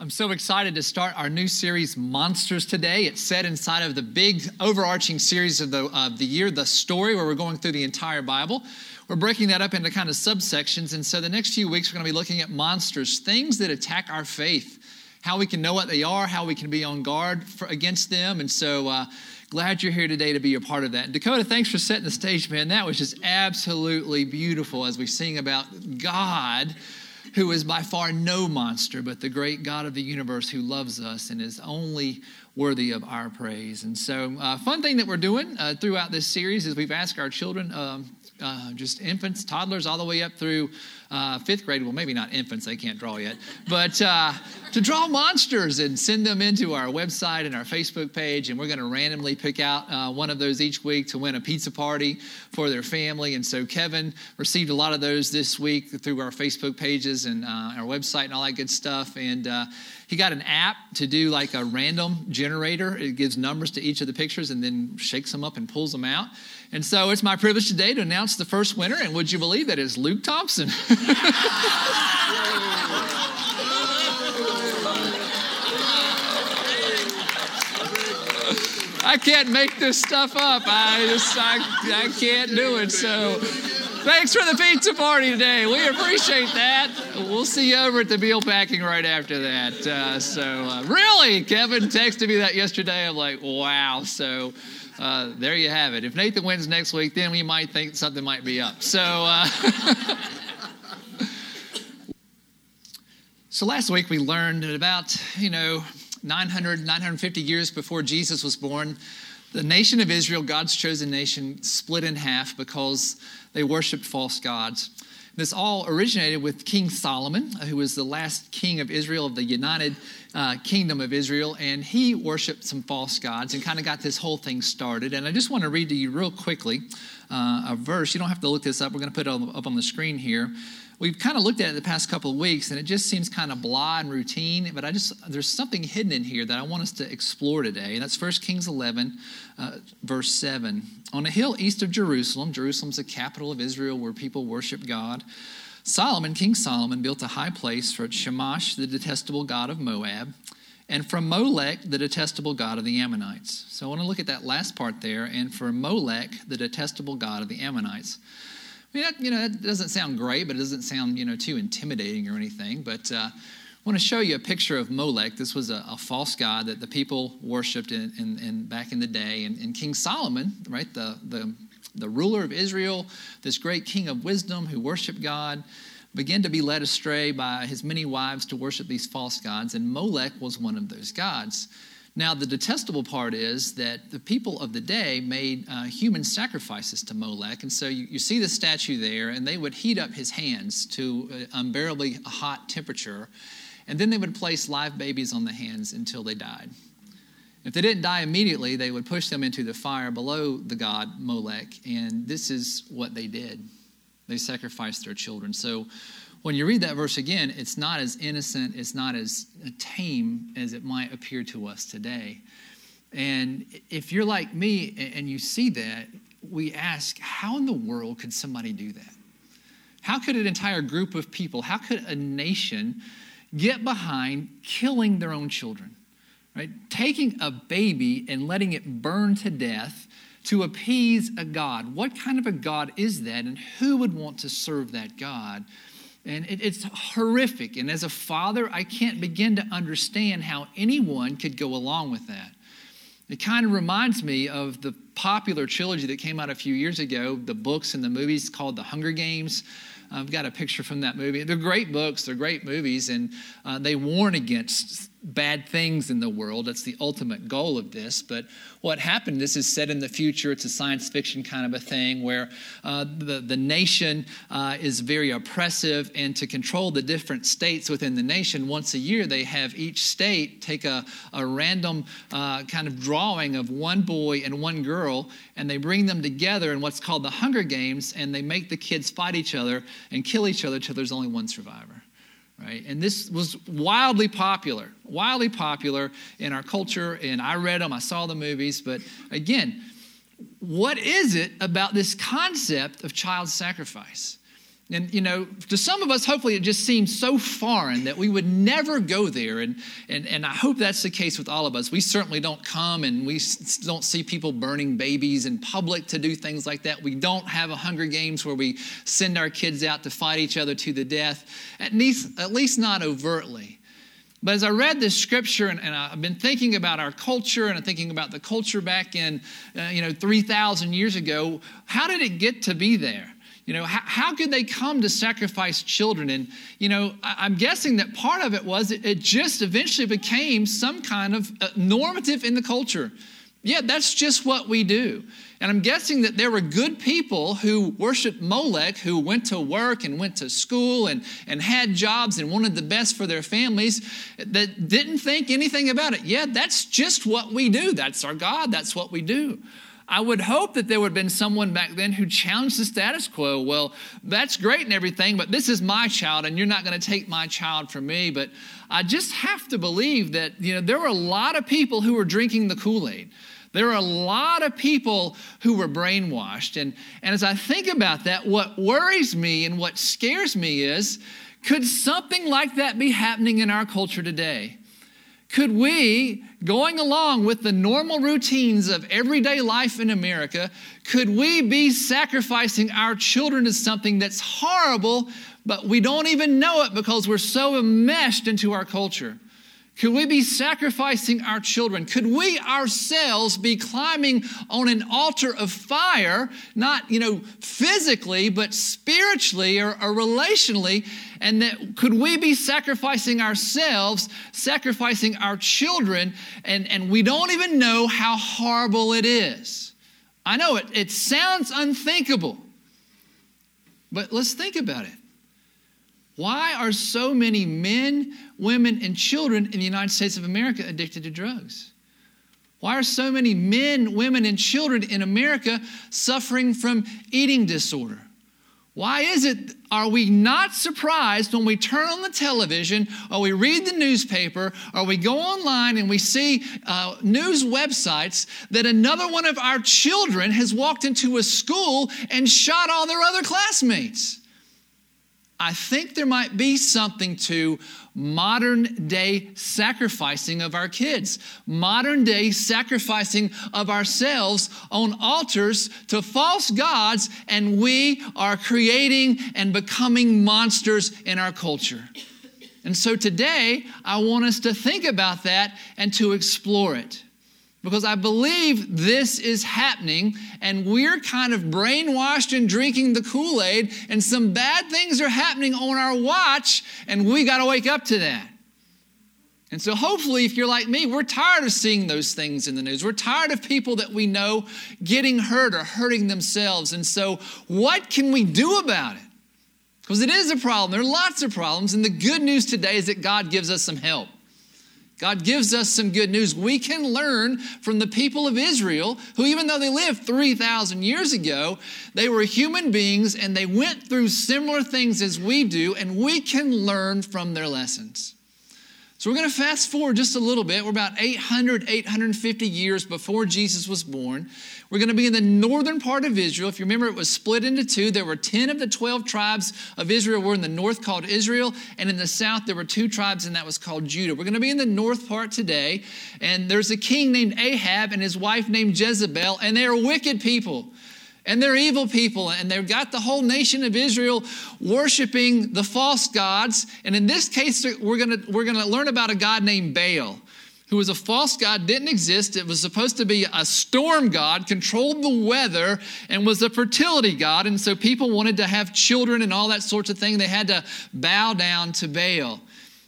I'm so excited to start our new series, Monsters, today. It's set inside of the big overarching series of the, of the year, The Story, where we're going through the entire Bible. We're breaking that up into kind of subsections. And so the next few weeks, we're going to be looking at monsters, things that attack our faith, how we can know what they are, how we can be on guard for, against them. And so, uh, glad you're here today to be a part of that. Dakota, thanks for setting the stage, man. That was just absolutely beautiful as we sing about God who is by far no monster, but the great God of the universe who loves us and is only worthy of our praise. And so, uh, fun thing that we're doing uh, throughout this series is we've asked our children, um, uh, just infants, toddlers, all the way up through uh, fifth grade. Well, maybe not infants, they can't draw yet, but uh, to draw monsters and send them into our website and our Facebook page. And we're going to randomly pick out uh, one of those each week to win a pizza party for their family. And so Kevin received a lot of those this week through our Facebook pages and uh, our website and all that good stuff. And uh, he got an app to do like a random generator. It gives numbers to each of the pictures and then shakes them up and pulls them out. And so it's my privilege today to announce the first winner. And would you believe that is Luke Thompson? I can't make this stuff up. I just I, I can't do it. So thanks for the pizza party today. We appreciate that. We'll see you over at the meal packing right after that. Uh, so uh, really, Kevin texted me that yesterday. I'm like, wow. So. Uh, there you have it. If Nathan wins next week, then we might think something might be up. So, uh, so last week we learned that about you know 900, 950 years before Jesus was born, the nation of Israel, God's chosen nation, split in half because they worshiped false gods. This all originated with King Solomon, who was the last king of Israel, of the United uh, Kingdom of Israel, and he worshiped some false gods and kind of got this whole thing started. And I just want to read to you real quickly uh, a verse. You don't have to look this up, we're going to put it up on the screen here we've kind of looked at it the past couple of weeks and it just seems kind of blah and routine but i just there's something hidden in here that i want us to explore today and that's 1 kings 11 uh, verse 7 on a hill east of jerusalem jerusalem's the capital of israel where people worship god solomon king solomon built a high place for chemosh the detestable god of moab and from molech the detestable god of the ammonites. So i want to look at that last part there and for molech the detestable god of the ammonites mean, that, you know, that doesn't sound great, but it doesn't sound, you know, too intimidating or anything. But uh, I want to show you a picture of Molech. This was a, a false god that the people worshipped in, in, in back in the day. And, and, King Solomon, right, the, the, the ruler of Israel, this great king of wisdom who worshiped God, began to be led astray by his many wives to worship these false gods. And Molech was one of those gods. Now, the detestable part is that the people of the day made uh, human sacrifices to Molech. And so you, you, see the statue there, and they would heat up his hands to uh, unbearably hot temperature. And then they would place live babies on the hands until they died. If they didn't die immediately, they would push them into the fire below the god Molech. And this is what they did they sacrificed their children. So when you read that verse again, it's not as innocent, it's not as tame as it might appear to us today. And if you're like me and you see that, we ask, how in the world could somebody do that? How could an entire group of people, how could a nation get behind killing their own children? Right? Taking a baby and letting it burn to death to appease a God. What kind of a God is that, and who would want to serve that God? And it, it's horrific. And as a father, I can't begin to understand how anyone could go along with that. It kind of reminds me of the popular trilogy that came out a few years ago, the books and the movies called The Hunger Games. I've got a picture from that movie. They're great books, they're great movies, and uh, they warn against bad things in the world. That's the ultimate goal of this. But what happened, this is set in the future. It's a science fiction kind of a thing where uh, the, the nation uh, is very oppressive, and to control the different states within the nation, once a year they have each state take a, a random uh, kind of drawing of one boy and one girl, and they bring them together in what's called the Hunger Games, and they make the kids fight each other and kill each other till there's only one survivor right? And this was wildly popular, wildly popular in our culture. And I read them, I saw the movies. But again, what is it about this concept of child sacrifice? And, you know, to some of us, hopefully it just seems so foreign that we would never go there. And, and, and I hope that's the case with all of us. We certainly don't come and we don't see people burning babies in public to do things like that. We don't have a Hunger Games where we send our kids out to fight each other to the death, at least, at least not overtly. But as I read this scripture and, and, I've been thinking about our culture and I'm thinking about the culture back in, uh, you know, 3,000 years ago, how did it get to be there? You know, how, how could they come to sacrifice children? And, you know, I, am guessing that part of it was it, it, just eventually became some kind of uh, normative in the culture. Yeah, that's just what we do. And I'm guessing that there were good people who worshiped Molech, who went to work and went to school and, and had jobs and wanted the best for their families, that didn't think anything about it. Yeah, that's just what we do. That's our God. That's what we do. I would hope that there would have been someone back then who challenged the status quo. Well, that's great and everything, but this is my child, and you're not going to take my child from me. But I just have to believe that you know there were a lot of people who were drinking the Kool-Aid. There are a lot of people who were brainwashed. And, and as I think about that, what worries me and what scares me is could something like that be happening in our culture today? Could we, going along with the normal routines of everyday life in America, could we be sacrificing our children to something that's horrible, but we don't even know it because we're so enmeshed into our culture? Could we be sacrificing our children? Could we ourselves be climbing on an altar of fire, not, you know, physically, but spiritually or, or relationally? And that could we be sacrificing ourselves, sacrificing our children, and, and we don't even know how horrible it is? I know it, it sounds unthinkable, but let's think about it. Why are so many men, women, and children in the United States of America addicted to drugs? Why are so many men, women, and children in America suffering from eating disorder? Why is it, are we not surprised when we turn on the television or we read the newspaper or we go online and we see uh, news websites that another one of our children has walked into a school and shot all their other classmates? I think there might be something to modern day sacrificing of our kids, modern day sacrificing of ourselves on altars to false gods, and we are creating and becoming monsters in our culture. And so today, I want us to think about that and to explore it because I believe this is happening and we're kind of brainwashed and drinking the Kool Aid, and some bad things are happening on our watch, and we got to wake up to that. And so, hopefully, if you're like me, we're tired of seeing those things in the news. We're tired of people that we know getting hurt or hurting themselves. And so, what can we do about it? Because it is a problem. There are lots of problems. And the good news today is that God gives us some help. God gives us some good news. We can learn from the people of Israel, who, even though they lived 3,000 years ago, they were human beings and they went through similar things as we do, and we can learn from their lessons. So we're going to fast forward just a little bit. We're about 800, 850 years before Jesus was born. We're going to be in the northern part of Israel. If you remember, it was split into two. There were 10 of the 12 tribes of Israel were in the north called Israel, and in the south there were two tribes, and that was called Judah. We're going to be in the north part today, and there's a king named Ahab and his wife named Jezebel, and they are wicked people. And they're evil people, and they've got the whole nation of Israel worshiping the false gods. And in this case, we're gonna, we're gonna learn about a God named Baal who was a false god, didn't exist. It was supposed to be a storm god, controlled the weather, and was a fertility god. And so people wanted to have children and all that sorts of thing. They had to bow down to Baal.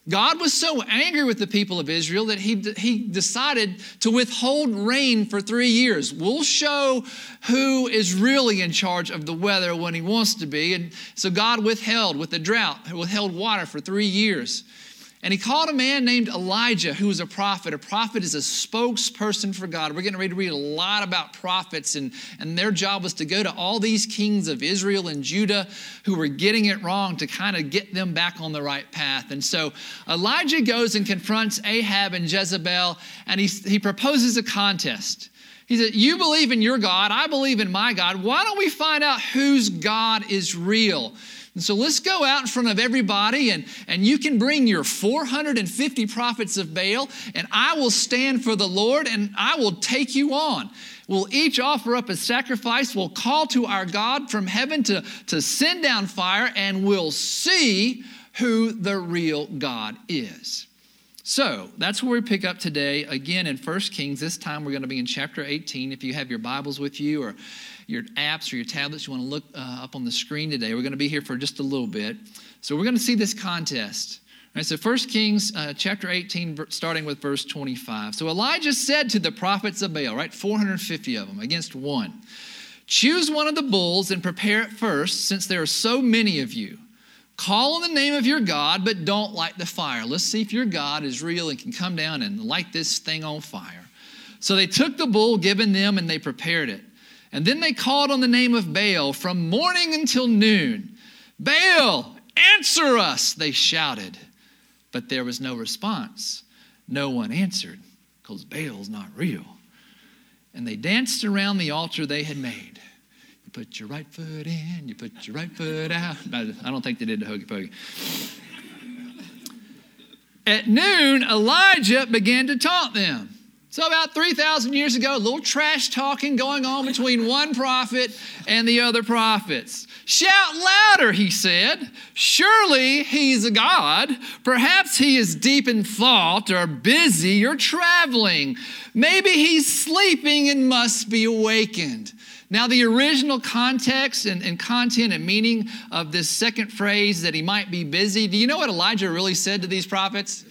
God was so angry with the people of Israel that he, he decided to withhold rain for three years. We'll show who is really in charge of the weather when he wants to be. And so God withheld with the drought, withheld water for three years. And he called a man named Elijah, who was a prophet. A prophet is a spokesperson for God. We're getting ready to read a lot about prophets, and, and their job was to go to all these kings of Israel and Judah who were getting it wrong to kind of get them back on the right path. And so Elijah goes and confronts Ahab and Jezebel, and he, he proposes a contest. He said, You believe in your God, I believe in my God. Why don't we find out whose God is real? And so let's go out in front of everybody, and, and you can bring your 450 prophets of Baal, and I will stand for the Lord, and I will take you on. We'll each offer up a sacrifice. We'll call to our God from heaven to, to send down fire, and we'll see who the real God is. So that's where we pick up today, again in 1 Kings. This time we're going to be in chapter 18. If you have your Bibles with you or your apps or your tablets you want to look uh, up on the screen today, we're going to be here for just a little bit. So we're going to see this contest. All right, so 1 Kings uh, chapter 18, starting with verse 25. So Elijah said to the prophets of Baal, right, 450 of them against one, choose one of the bulls and prepare it first, since there are so many of you. Call on the name of your God, but don't light the fire. Let's see if your God is real and can come down and light this thing on fire. So they took the bull given them and they prepared it. And then they called on the name of Baal from morning until noon. Baal, answer us, they shouted. But there was no response. No one answered because Baal's not real. And they danced around the altar they had made You put your right foot in, you put your right foot out. I don't think they did the hokey pokey. At noon, Elijah began to taunt them. So, about 3,000 years ago, a little trash talking going on between one prophet and the other prophets. Shout louder, he said. Surely he's a God. Perhaps he is deep in thought or busy or traveling. Maybe he's sleeping and must be awakened. Now, the original context and, and, content and meaning of this second phrase that he might be busy, do you know what Elijah really said to these prophets?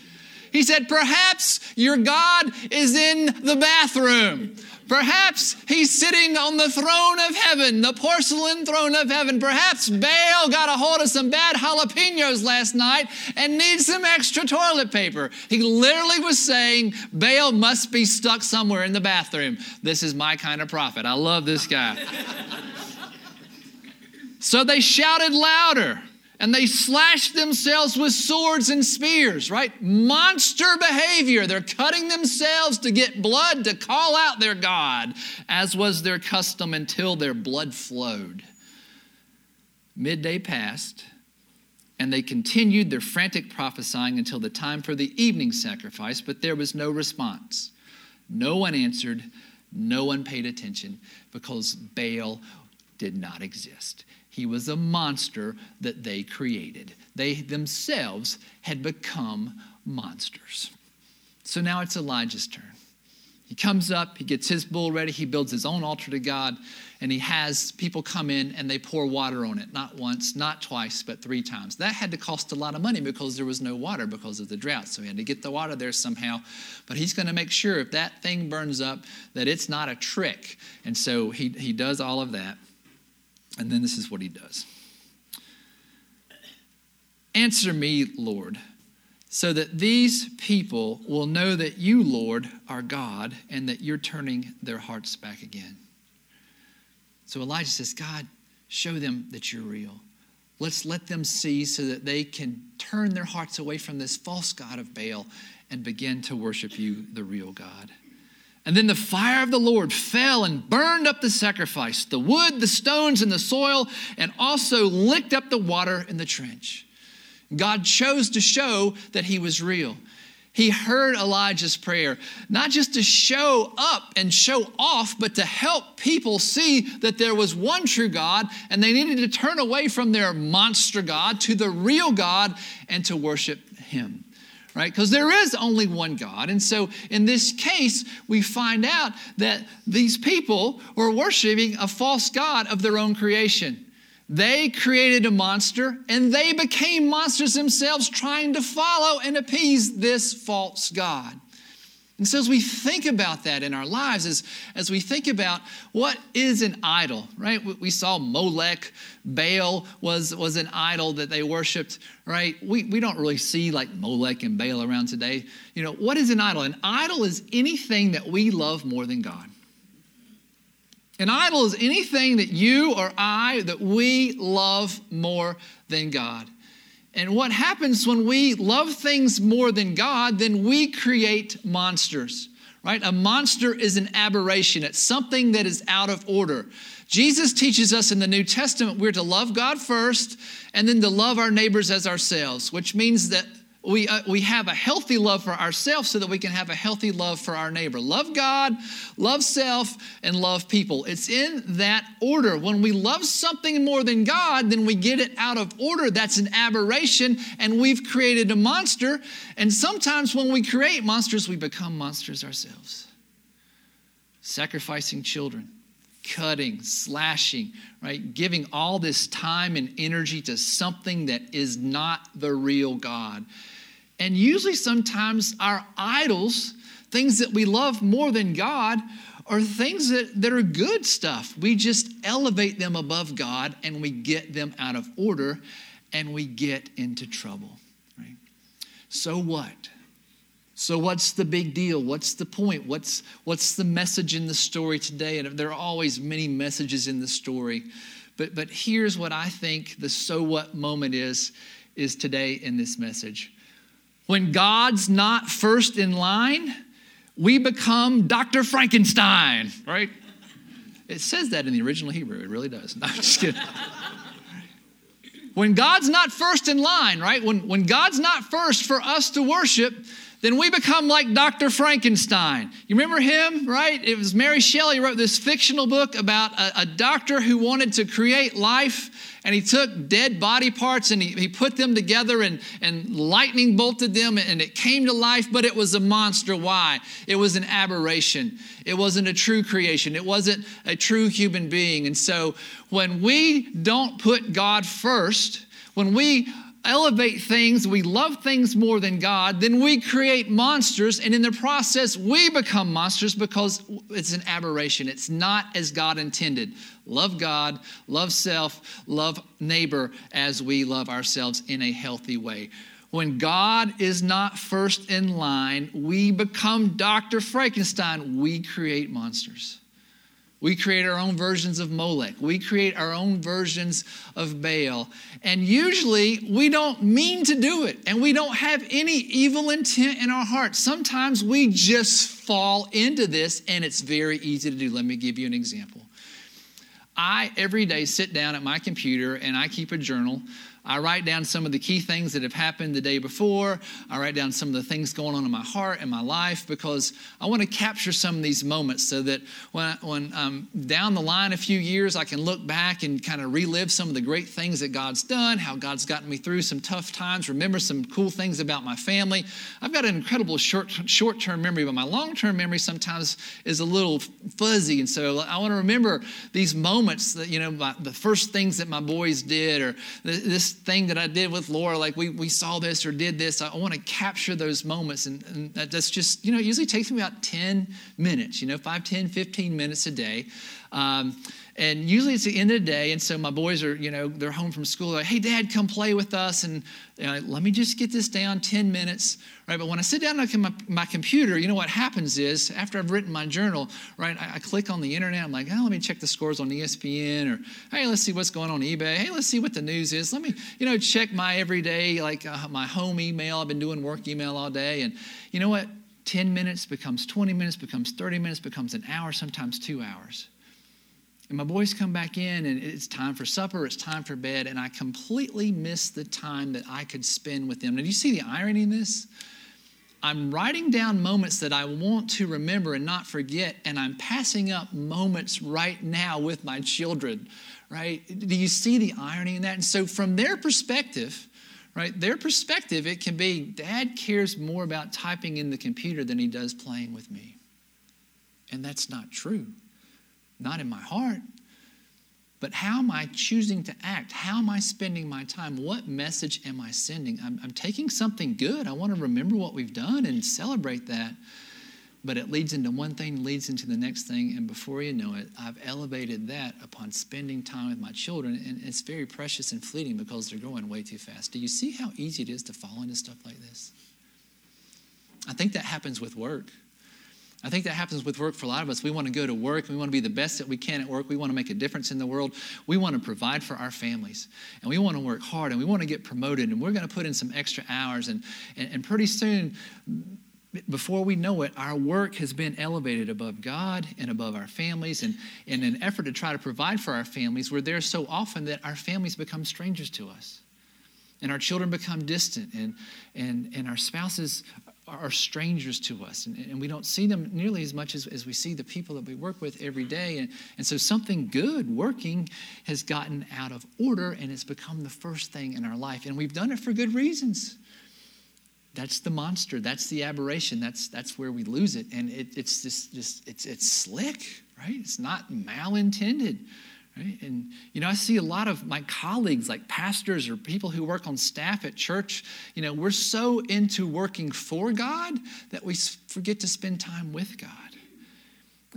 He said, Perhaps your God is in the bathroom. Perhaps he's sitting on the throne of heaven, the porcelain throne of heaven. Perhaps Baal got a hold of some bad jalapenos last night and needs some extra toilet paper. He literally was saying Baal must be stuck somewhere in the bathroom. This is my kind of prophet. I love this guy. so they shouted louder and they slashed themselves with swords and spears, right? Monster behavior. They're cutting themselves to get blood to call out their God, as was their custom until their blood flowed. Midday passed, and they continued their frantic prophesying until the time for the evening sacrifice, but there was no response. No one answered, no one paid attention because Baal did not exist. He was a monster that they created. They themselves had become monsters. So now it's Elijah's turn. He comes up, he gets his bull ready, he builds his own altar to God, and he has people come in and they pour water on it, not once, not twice, but three times. That had to cost a lot of money because there was no water because of the drought. So he had to get the water there somehow. But he's going to make sure if that thing burns up that it's not a trick. And so he, he does all of that. And then this is what he does Answer me, Lord, so that these people will know that you, Lord, are God and that you're turning their hearts back again. So Elijah says, God, show them that you're real. Let's let them see so that they can turn their hearts away from this false God of Baal and begin to worship you, the real God. And then the fire of the Lord fell and burned up the sacrifice, the wood, the stones, and the soil, and also licked up the water in the trench. God chose to show that he was real. He heard Elijah's prayer, not just to show up and show off, but to help people see that there was one true God and they needed to turn away from their monster God to the real God and to worship him right? Because there is only one God. And so in this case, we find out that these people were worshiping a false God of their own creation. They created a monster and they became monsters themselves, trying to follow and appease this false God. And so, as we think about that in our lives, as, as we think about what is an idol, right? We saw Molech, Baal was, was an idol that they worshiped, right? We, we don't really see like Molech and Baal around today. You know, what is an idol? An idol is anything that we love more than God. An idol is anything that you or I, that we love more than God. And what happens when we love things more than God, then we create monsters, right? A monster is an aberration, it's something that is out of order. Jesus teaches us in the New Testament we're to love God first and then to love our neighbors as ourselves, which means that we, uh, we have a healthy love for ourselves so that we can have a healthy love for our neighbor. Love God, love self, and love people. It's in that order. When we love something more than God, then we get it out of order. That's an aberration, and we've created a monster. And sometimes when we create monsters, we become monsters ourselves. Sacrificing children cutting, slashing, right? Giving all this time and energy to something that is not the real God. And usually, sometimes our idols, things that we love more than God, are things that, that are good stuff. We just elevate them above God and we get them out of order and we get into trouble, right? So what? So, what's the big deal? What's the point? What's, what's the message in the story today? And there are always many messages in the story. But, but here's what I think the so what moment is, is today in this message. When God's not first in line, we become Dr. Frankenstein, right? It says that in the original Hebrew. It really does. No, I'm just kidding. when God's not first in line, right? When, when God's not first for us to worship, then we become like Dr. Frankenstein. You remember him, right? It was Mary Shelley wrote this fictional book about a, a, doctor who wanted to create life, and he took dead body parts and he, he put them together and, and lightning bolted them, and it came to life, but it was a monster. Why? It was an aberration. It wasn't a true creation. It wasn't a true human being. And so when we don't put God first, when we elevate things, we love things more than God, then we create monsters, and in the process, we become monsters because it's an aberration. It's not as God intended. Love God, love self, love neighbor as we love ourselves in a healthy way. When God is not first in line, we become Dr. Frankenstein. We create monsters. We create our own versions of Molech. We create our own versions of Baal. And usually we don't mean to do it and we don't have any evil intent in our heart. Sometimes we just fall into this and it's very easy to do. Let me give you an example. I every day sit down at my computer and I keep a journal I write down some of the key things that have happened the day before. I write down some of the things going on in my heart and my life because I want to capture some of these moments so that when, when I'm down the line a few years, I can look back and kind of relive some of the great things that God's done, how God's gotten me through some tough times, remember some cool things about my family. I've got an incredible short, short-term memory, but my long-term memory sometimes is a little fuzzy. And so I want to remember these moments that, you know, my, the first things that my boys did or this thing that I did with Laura, like we, we saw this or did this. I, want to capture those moments. And, and that's just, you know, it usually takes me about 10 minutes, you know, 5, 10, 15 minutes a day. Um, and usually it's the end of the day, and so my boys are, you know, they're home from school. Like, hey, Dad, come play with us. And you know, let me just get this down 10 minutes, right? But when I sit down at my, my computer, you know what happens is after I've written my journal, right, I, I, click on the internet. I'm like, oh, let me check the scores on ESPN, or hey, let's see what's going on eBay. Hey, let's see what the news is. Let me, you know, check my everyday, like uh, my home email. I've been doing work email all day, and you know what? 10 minutes becomes 20 minutes, becomes 30 minutes, becomes an hour, sometimes two hours. And my boys come back in, and it's time for supper, it's time for bed, and I completely miss the time that I could spend with them. Now, do you see the irony in this? I'm writing down moments that I want to remember and not forget, and I'm passing up moments right now with my children, right? Do you see the irony in that? And so, from their perspective, right, their perspective, it can be dad cares more about typing in the computer than he does playing with me. And that's not true not in my heart. But how am I choosing to act? How am I spending my time? What message am I sending? I'm, I'm, taking something good. I want to remember what we've done and celebrate that. But it leads into one thing, leads into the next thing, and before you know it, I've elevated that upon spending time with my children, and it's very precious and fleeting because they're going way too fast. Do you see how easy it is to fall into stuff like this? I think that happens with work. I think that happens with work for a lot of us. We want to go to work. We want to be the best that we can at work. We want to make a difference in the world. We want to provide for our families. And we want to work hard and we want to get promoted. And we're going to put in some extra hours. And, and, and pretty soon, before we know it, our work has been elevated above God and above our families. And in an effort to try to provide for our families, we're there so often that our families become strangers to us. And our children become distant, and, and, and our spouses are strangers to us. And, and we don't see them nearly as much as, as we see the people that we work with every day. And, and so something good working has gotten out of order and it's become the first thing in our life. And we've done it for good reasons that's the monster that's the aberration that's that's where we lose it and it, it's just, just it's it's slick right it's not malintended right and you know i see a lot of my colleagues like pastors or people who work on staff at church you know we're so into working for god that we forget to spend time with god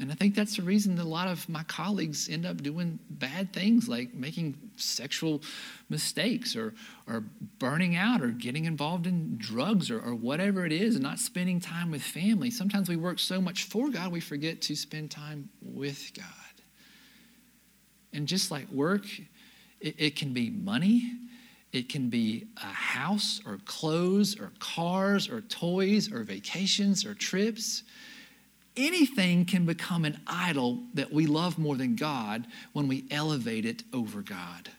and I think that's the reason that a lot of my colleagues end up doing bad things like making sexual mistakes or, or burning out or getting involved in drugs or, or whatever it is and not spending time with family. Sometimes we work so much for God, we forget to spend time with God. And just like work, it, it can be money, it can be a house or clothes or cars or toys or vacations or trips anything can become an idol that we love more than God when we elevate it over God.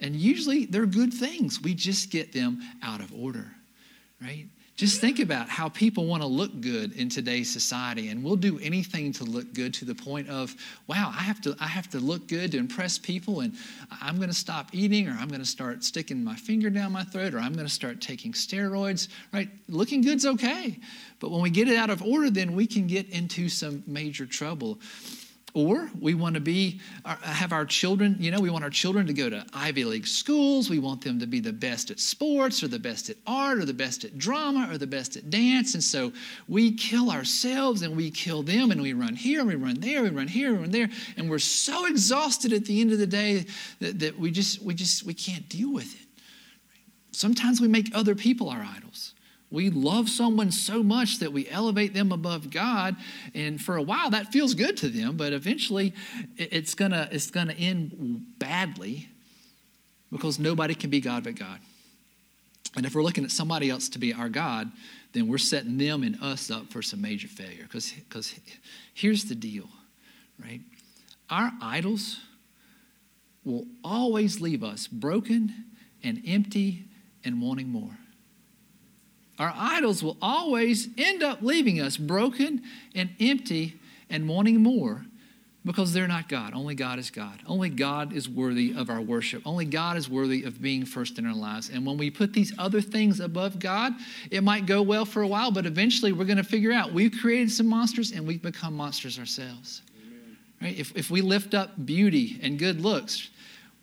And usually they're good things. We just get them out of order, right? Just think about how people want to look good in today's society, and we'll do anything to look good to the point of, wow, I have to, I have to look good to impress people, and I'm going to stop eating, or I'm going to start sticking my finger down my throat, or I'm going to start taking steroids, right? Looking good's okay, but when we get it out of order, then we can get into some major trouble. Or we want to be, have our children, you know, we want our children to go to Ivy League schools. We want them to be the best at sports or the best at art or the best at drama or the best at dance. And so we kill ourselves and we kill them and we run here and we run there, we run here, we run there. And we're so exhausted at the end of the day that, that we just, we just, we can't deal with it. Sometimes we make other people our idols. We love someone so much that we elevate them above God, and for a while that feels good to them, but eventually it's gonna, it's gonna end badly because nobody can be God but God. And if we're looking at somebody else to be our God, then we're setting them and us up for some major failure. Because here's the deal, right? Our idols will always leave us broken and empty and wanting more. Our idols will always end up leaving us broken and empty and wanting more because they're not God. Only God is God. Only God is worthy of our worship. Only God is worthy of being first in our lives. And when we put these other things above God, it might go well for a while, but eventually we're going to figure out we've created some monsters and we've become monsters ourselves. Right? If, if we lift up beauty and good looks,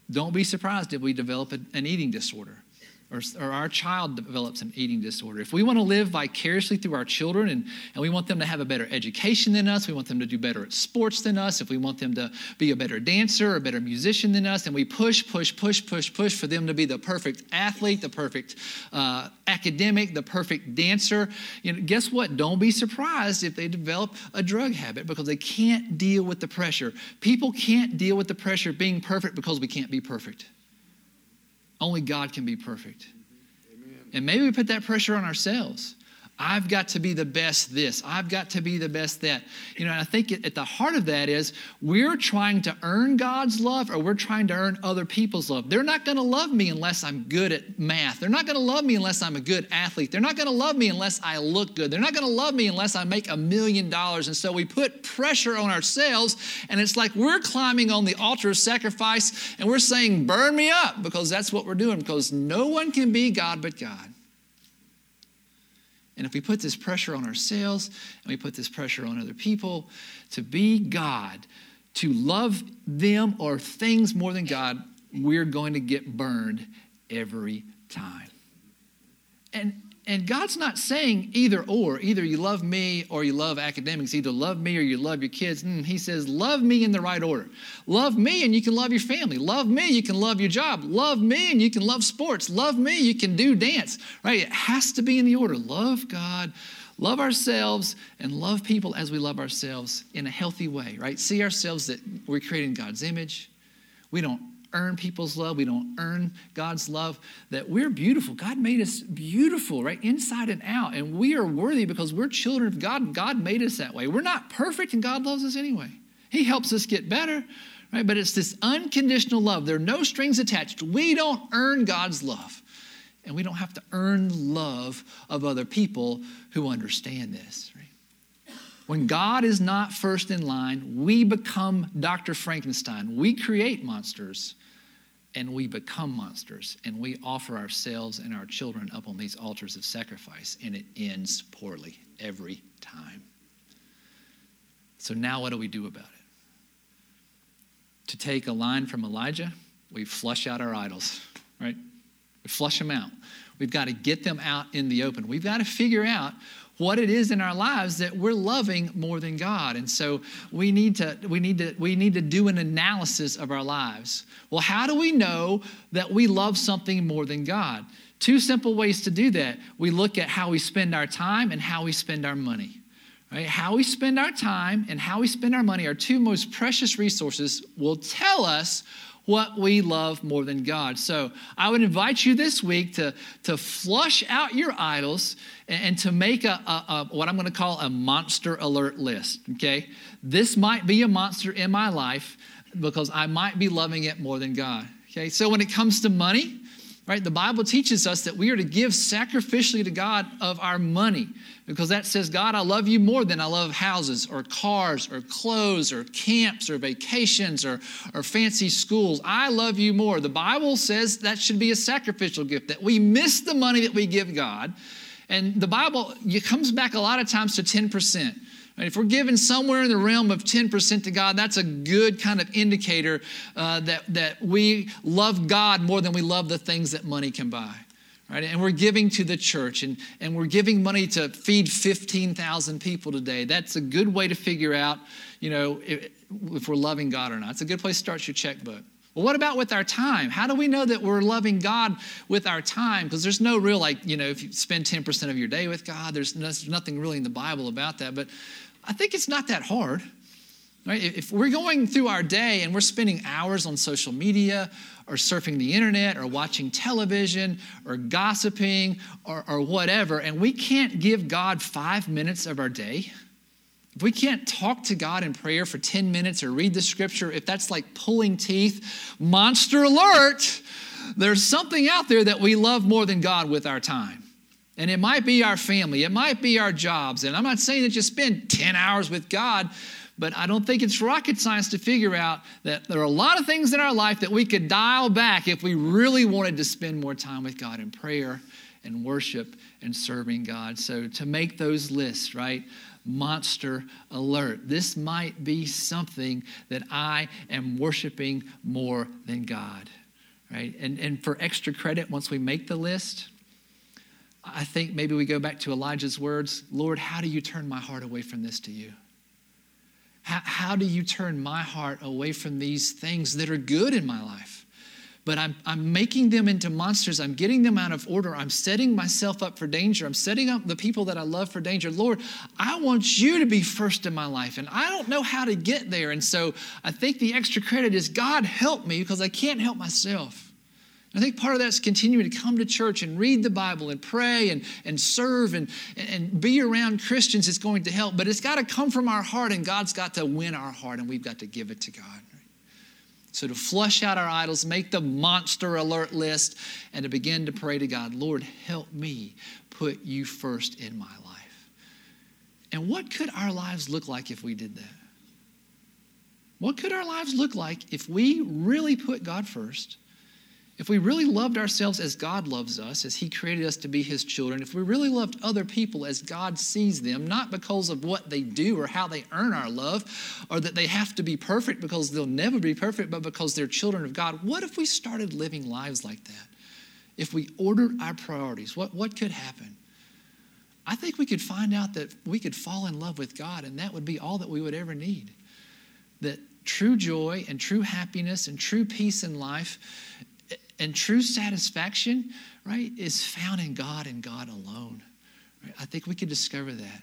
don't be surprised if we develop an eating disorder or, or our child develops an eating disorder, if we want to live vicariously through our children and, and we want them to have a better education than us, we want them to do better at sports than us, if we want them to be a better dancer or a better musician than us, and we push, push, push, push, push for them to be the perfect athlete, the perfect uh, academic, the perfect dancer, you know, guess what? Don't be surprised if they develop a drug habit because they can't deal with the pressure. People can't deal with the pressure of being perfect because we can't be perfect. Only God can be perfect. Amen. And maybe we put that pressure on ourselves. I've got to be the best this. I've got to be the best that. You know, I think at the heart of that is we're trying to earn God's love or we're trying to earn other people's love. They're not going to love me unless I'm good at math. They're not going to love me unless I'm a good athlete. They're not going to love me unless I look good. They're not going to love me unless I make a million dollars. And so we put pressure on ourselves and it's like we're climbing on the altar of sacrifice and we're saying, burn me up because that's what we're doing because no one can be God but God. And if we put this pressure on ourselves and we put this pressure on other people to be God, to love them or things more than God, we're going to get burned every time. And and God's not saying either or, either you love me or you love academics, either love me or you love your kids. Mm, he says, love me in the right order. Love me and you can love your family. Love me, you can love your job. Love me and you can love sports. Love me, you can do dance, right? It has to be in the order. Love God, love ourselves, and love people as we love ourselves in a healthy way, right? See ourselves that we're creating God's image. We don't earn people's love. We don't earn God's love. That we're beautiful. God made us beautiful, right? Inside and out. And we are worthy because we're children of God. God made us that way. We're not perfect, and God loves us anyway. He helps us get better, right? But it's this unconditional love. There are no strings attached. We don't earn God's love. And we don't have to earn love of other people who understand this, right? When God is not first in line, we become Dr. Frankenstein. We create monsters and we become monsters and we offer ourselves and our children up on these altars of sacrifice and it ends poorly every time. So now what do we do about it? To take a line from Elijah, we flush out our idols, right? We flush them out. We've got to get them out in the open. We've got to figure out what it is in our lives that we're loving more than God. And so we need to we need to we need to do an analysis of our lives. Well, how do we know that we love something more than God? Two simple ways to do that. We look at how we spend our time and how we spend our money. Right? How we spend our time and how we spend our money, our two most precious resources, will tell us what we love more than God. So I would invite you this week to, to flush out your idols and, and to make a, a, a, what I'm going to call a monster alert list. Okay, this might be a monster in my life because I might be loving it more than God. Okay, so when it comes to money, right, the Bible teaches us that we are to give sacrificially to God of our money because that says, God, I love you more than I love houses or cars or clothes or camps or vacations or, or fancy schools. I love you more. The Bible says that should be a sacrificial gift, that we miss the money that we give God. And the Bible it comes back a lot of times to 10%. If we're giving somewhere in the realm of 10% to God, that's a good kind of indicator uh, that, that we love God more than we love the things that money can buy. Right? And we're giving to the church and, and we're giving money to feed 15,000 people today. That's a good way to figure out, you know, if, if we're loving God or not. It's a good place to start your checkbook. Well, what about with our time? How do we know that we're loving God with our time? Because there's no real, like, you know, if you spend 10% of your day with God, there's, there's nothing really in the Bible about that. But I think it's not that hard. Right? If we're going through our day and we're spending hours on social media or surfing the internet or watching television or gossiping or, or whatever, and we can't give God five minutes of our day, if we can't talk to God in prayer for 10 minutes or read the scripture, if that's like pulling teeth, monster alert, there's something out there that we love more than God with our time. And it might be our family, it might be our jobs. And I'm not saying that you spend 10 hours with God, but I don't think it's rocket science to figure out that there are a lot of things in our life that we could dial back if we really wanted to spend more time with God in prayer and worship and serving God. So to make those lists, right? Monster alert. This might be something that I am worshiping more than God, right? And, and for extra credit, once we make the list, I think maybe we go back to Elijah's words Lord, how do you turn my heart away from this to you? How, how do you turn my heart away from these things that are good in my life? But I'm, I'm making them into monsters. I'm getting them out of order. I'm setting myself up for danger. I'm setting up the people that I love for danger. Lord, I want you to be first in my life, and I don't know how to get there. And so I think the extra credit is God help me because I can't help myself. I think part of that's continuing to come to church and read the Bible and pray and, and serve and, and be around Christians is going to help, but it's got to come from our heart, and God's got to win our heart, and we've got to give it to God. So, to flush out our idols, make the monster alert list, and to begin to pray to God, Lord, help me put you first in my life. And what could our lives look like if we did that? What could our lives look like if we really put God first? If we really loved ourselves as God loves us, as He created us to be His children, if we really loved other people as God sees them, not because of what they do or how they earn our love, or that they have to be perfect because they'll never be perfect, but because they're children of God, what if we started living lives like that? If we ordered our priorities, what, what could happen? I think we could find out that we could fall in love with God, and that would be all that we would ever need. That true joy and true happiness and true peace in life and true satisfaction, right, is found in God and God alone. Right? I think we could discover that.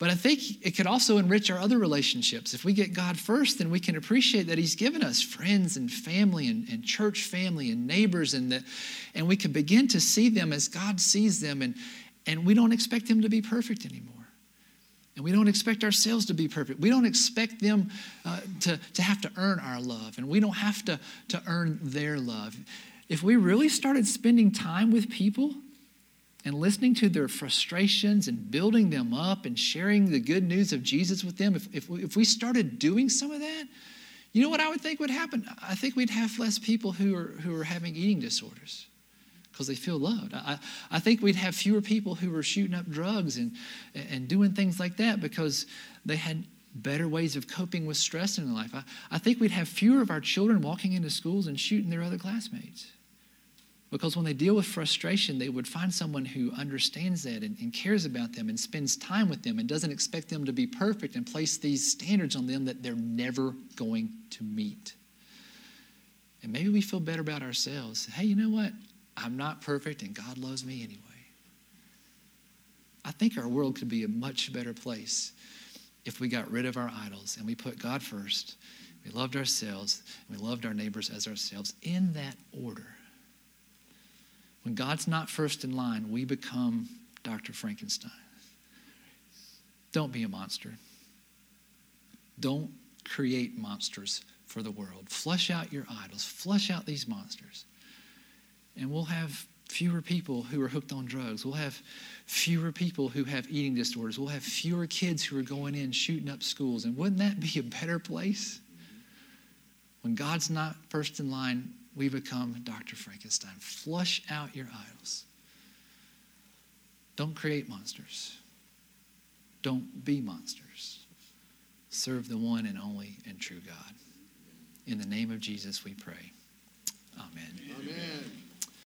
But I think it could also enrich our other relationships. If we get God first, then we can appreciate that He's given us friends and family and, and church family and neighbors, and that, and we can begin to see them as God sees them, and, and we don't expect them to be perfect anymore. And we don't expect ourselves to be perfect. We don't expect them uh, to, to have to earn our love, and we don't have to, to earn their love. If we really started spending time with people, and listening to their frustrations and building them up and sharing the good news of Jesus with them, if, if, we, if we started doing some of that, you know what I would think would happen? I think we'd have less people who are, who are having eating disorders because they feel loved. I, I think we'd have fewer people who were shooting up drugs and, and doing things like that because they had better ways of coping with stress in their life. I, I think we'd have fewer of our children walking into schools and shooting their other classmates. Because when they deal with frustration, they would find someone who understands that and, and, cares about them and spends time with them and doesn't expect them to be perfect and place these standards on them that they're never going to meet. And maybe we feel better about ourselves. Hey, you know what? I'm not perfect and God loves me anyway. I think our world could be a much better place if we got rid of our idols and we put God first. We loved ourselves and we loved our neighbors as ourselves in that order. When God's not first in line, we become Dr. Frankenstein. Don't be a monster. Don't create monsters for the world. Flush out your idols, flush out these monsters. And we'll have fewer people who are hooked on drugs. We'll have fewer people who have eating disorders. We'll have fewer kids who are going in shooting up schools. And wouldn't that be a better place? When God's not first in line, we become Dr. Frankenstein. Flush out your idols. Don't create monsters. Don't be monsters. Serve the one and only and true God. In the name of Jesus, we pray. Amen. Amen.